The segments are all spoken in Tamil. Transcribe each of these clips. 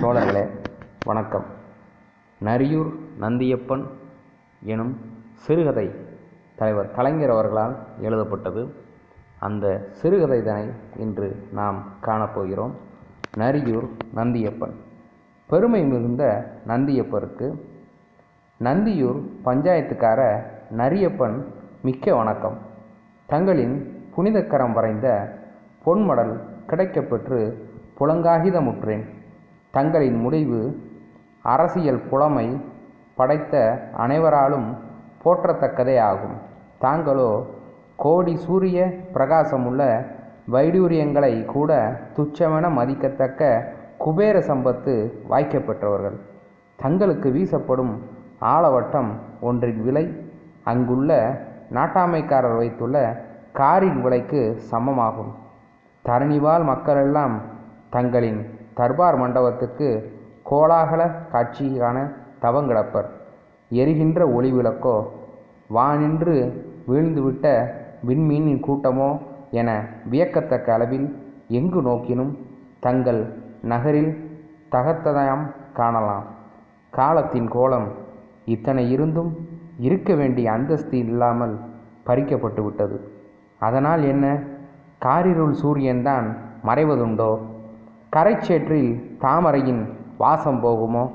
தோழர்களே வணக்கம். நரியூர் நந்தியப்பன் எனும் சிறுகதை தலைவர் கலைஞர் அவர்களால் எழுதப்பட்டது. அந்த சிறுகதைதனை இன்று நாம் காணப்போகிறோம் நரியூர் நந்தியப்பன். பெருமை மிகுந்த நந்தியப்பருக்கு நந்தியூர் பஞ்சாயத்துக்கார நரியப்பன் மிக்க வணக்கம். தங்களின் புனிதக்கரம் வரைந்த பொன்மடல் கிடைக்கப்பெற்று புலங்காகிதமுற்றேன். தங்களின் முடிவு அரசியல் புலமை படைத்த அனைவராலும் போற்றத்தக்கதே ஆகும் தாங்களோ கோடி சூரிய பிரகாசமுள்ள வைடூரியங்களை கூட துச்சமென மதிக்கத்தக்க குபேர சம்பத்து வாய்க்கப்பெற்றவர்கள். தங்களுக்கு வீசப்படும் ஆலவட்டம் ஒன்றின் விலை அங்குள்ள நாட்டாமைக்காரர் வைத்துள்ள காரின் விலைக்கு சமமாகும். தரணிவாழ் மக்களெல்லாம் தங்களின் தர்பார் மண்டபத்துக்கு கோலாகல காட்சி காண தவங்கிடப்பர் எரிகின்ற ஒளி விளக்கோ வானின்று வீழ்ந்துவிட்ட விண்மீனின் கூட்டமோ என வியக்கத்தக்க அளவில் எங்கு நோக்கினும் தங்கள் நகரில் தகத்ததாம் காணலாம். காலத்தின் கோலம் இத்தனை இருந்தும் இருக்க வேண்டிய அந்தஸ்து இல்லாமல் பறிக்கப்பட்டு விட்டது அதனால் என்ன? காரிருள் சூரியன்தான் மறைவதுண்டோ? கரைச்சேற்றில் தாமரையின் வாசம் போகுமோ?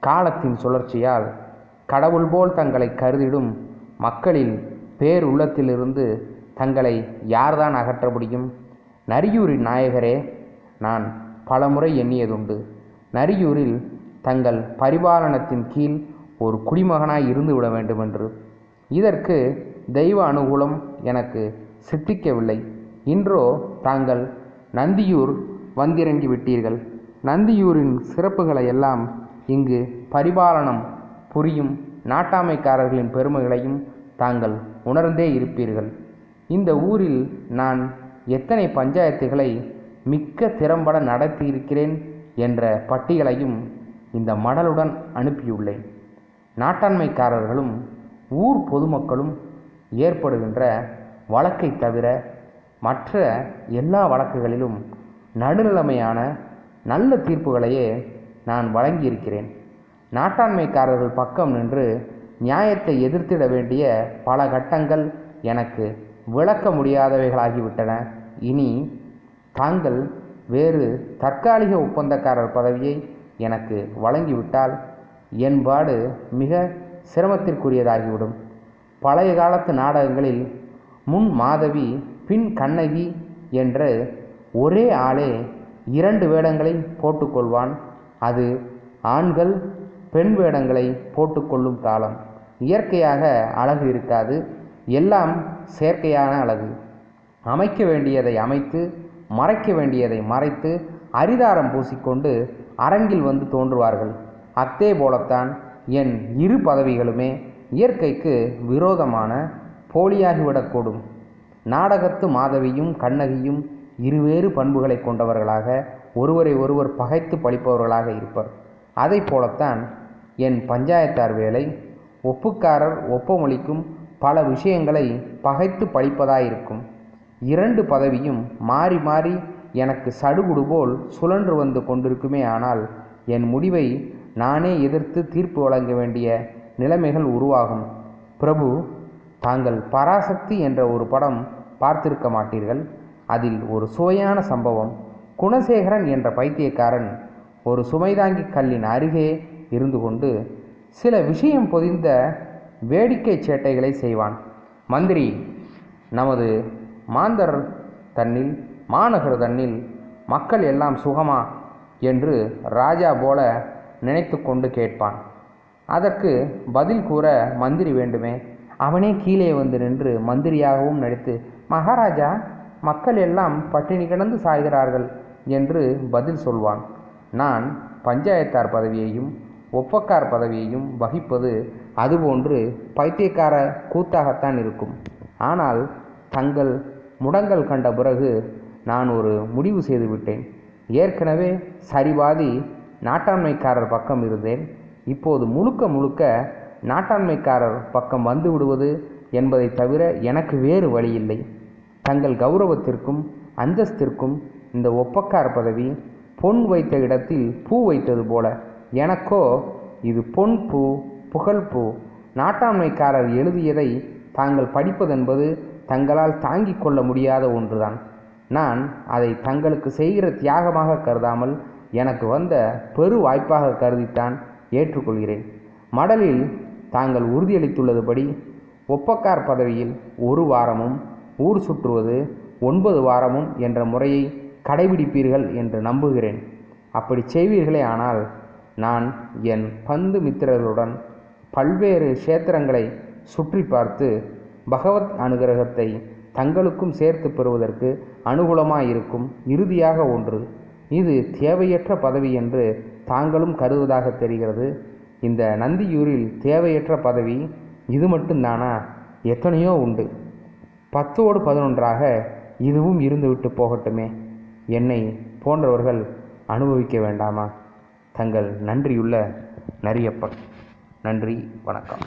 காலத்தின் சுழற்சியால் கடவுள் போல் தங்களை கருதிடும் மக்களில் பேருள்ளத்திலிருந்து தங்களை யார்தான் அகற்ற முடியும்? நரியூரின் நாயகரே நான் பலமுறை எண்ணியதுண்டு. நரியூரில் தங்கள் பரிபாலனத்தின் கீழ் ஒரு குடிமகனாய் இருந்து விட வேண்டுமென்று. இதற்கு தெய்வ அனுகூலம் எனக்கு சித்திக்கவில்லை இன்றோ தாங்கள் நந்தியூர் வந்திறங்கி விட்டீர்கள். நந்தியூரின் சிறப்புகளை எல்லாம் இங்கு பரிபாலனம் புரியும் நாட்டாமைக்காரர்களின் பெருமைகளையும் தாங்கள் உணர்ந்தே இருப்பீர்கள். இந்த ஊரில் நான் எத்தனை பஞ்சாயத்துகளை மிக்க திறம்பட நடத்தியிருக்கிறேன் என்ற பட்டியலையும் இந்த மடலுடன் அனுப்பியுள்ளேன். நாட்டாண்மைக்காரர்களும் ஊர் பொதுமக்களும் ஏற்படுகின்ற வழக்கை தவிர மற்ற எல்லா வழக்குகளிலும் நடுநிலைமையான நல்ல தீர்ப்புகளையே நான் வழங்கியிருக்கிறேன். நாட்டாண்மைக்காரர்கள் பக்கம் நின்று நியாயத்தை எதிர்த்திட வேண்டிய பல கட்டங்கள் எனக்கு விளக்க முடியாதவைகளாகிவிட்டன. இனி தாங்கள் வேறு தற்காலிக ஒப்பந்தக்காரர் பதவியை எனக்கு வழங்கிவிட்டால் என்பாடு மிக சிரமத்திற்குரியதாகிவிடும். பழைய காலத்து நாடகங்களில் முன் மாதவி பின் கண்ணகி என்று ஒரே ஆளே இரண்டு வேடங்களை போட்டுக்கொள்வான். அது ஆண்கள் பெண் வேடங்களை போட்டுக்கொள்ளும் காலம். இயற்கையாக அழகு இருக்காது. எல்லாம் செயற்கையான அழகு. அமைக்க வேண்டியதை அமைத்து மறைக்க வேண்டியதை மறைத்து அரிதாரம் பூசிக்கொண்டு அரங்கில் வந்து தோன்றுவார்கள். அத்தே போலத்தான் என் இரு பதவிகளுமே இயற்கைக்கு விரோதமான போலியாகிவிடக்கூடும். நாடகத்து மாதவியும் கண்ணகியும் இருவேறு பண்புகளை கொண்டவர்களாக ஒருவரை ஒருவர் பகைத்து பழிப்பவர்களாக இருப்பர். அதை போலத்தான் என் பஞ்சாயத்தார் வேலை ஒப்புக்காரர் ஒப்பமளிக்கும் பல விஷயங்களை பகைத்து பழிப்பதாயிருக்கும். இரண்டு பதவியும் மாறி மாறி எனக்கு சடுகுடு போல் சுழன்று வந்து கொண்டிருக்குமே ஆனால் என் முடிவை நானே எதிர்த்து தீர்ப்பு வழங்க வேண்டிய நிலைமைகள் உருவாகும். பிரபு தாங்கள் பராசக்தி என்ற ஒரு படம் பார்த்திருக்க மாட்டீர்கள்? அதில் ஒரு சுவையான சம்பவம். குணசேகரன் என்ற பைத்தியக்காரன் ஒரு சுமைதாங்கி கல்லின் அருகே இருந்து கொண்டு சில விஷயம் பொதிந்த வேடிக்கை சேட்டைகளை செய்வான். மந்திரி நமது மாந்தர் தன்னில் மாநகர் தன்னில் மக்கள் எல்லாம் சுகமா என்று ராஜா போல நினைத்து கொண்டு கேட்பான். அதற்கு பதில் கூற மந்திரி வேண்டுமே. அவனே கீழே வந்து நின்று மந்திரியாகவும் நடித்து மகாராஜா மக்கள் எல்லாம் பட்டினி கிடந்து சாய்கிறார்கள் என்று பதில் சொல்வான். நான் பஞ்சாயத்தார் பதவியையும் ஒப்பக்கார் பதவியையும் வகிப்பது அதுபோன்று பைத்தியக்கார கூத்தாகத்தான் இருக்கும். ஆனால் தங்கள் முடங்கல் கண்ட பிறகு நான் ஒரு முடிவு செய்துவிட்டேன். ஏற்கனவே சரிபாதி நாட்டாண்மைக்காரர் பக்கம் இருந்தேன். இப்போது முழுக்க முழுக்க நாட்டாண்மைக்காரர் பக்கம் வந்து விடுவது என்பதை தவிர எனக்கு வேறு வழியில்லை. தங்கள் கௌரவத்திற்கும் அந்தஸ்திற்கும் இந்த ஒப்பக்கார் பதவி பொன் வைத்த இடத்தில் பூ வைத்தது போல. எனக்கோ இது பொன் பூ புகழ் பூ. நாட்டாண்மைக்காரர் எழுதியதை தாங்கள் படிப்பதென்பது தங்களால் தாங்கிக் கொள்ள முடியாத ஒன்றுதான். நான் அதை தங்களுக்கு செய்கிற தியாகமாக கருதாமல் எனக்கு வந்த பெரு வாய்ப்பாக கருதித்தான் ஏற்றுக்கொள்கிறேன். மடலில் தாங்கள் உறுதியளித்துள்ளதுபடி ஒப்பக்கார் பதவியில் ஒரு வாரமும் ஊர் சுற்றுவது ஒன்பது வாரமும் என்ற முறையை கடைபிடிப்பீர்கள் என்று நம்புகிறேன். அப்படி செய்வீர்களே ஆனால் நான் என் பந்து மித்திரர்களுடன் பல்வேறு க்ஷேத்திரங்களை சுற்றி பார்த்து பகவத் அனுகிரகத்தை தங்களுக்கும் சேர்த்து பெறுவதற்கு அனுகூலமாயிருக்கும் இறுதியாக ஒன்று. இது தேவையற்ற பதவி என்று தாங்களும் கருதுவதாக தெரிகிறது. இந்த நந்தியூரில் தேவையற்ற பதவி இது மட்டும்தானா? எத்தனையோ உண்டு. பத்தோடு பதினொன்றாக இதுவும் இருந்துவிட்டு போகட்டுமே. என்னை போன்றவர்கள் அனுபவிக்க வேண்டாமா? தங்கள் நன்றியுள்ள நரியப்பன். நன்றி வணக்கம்.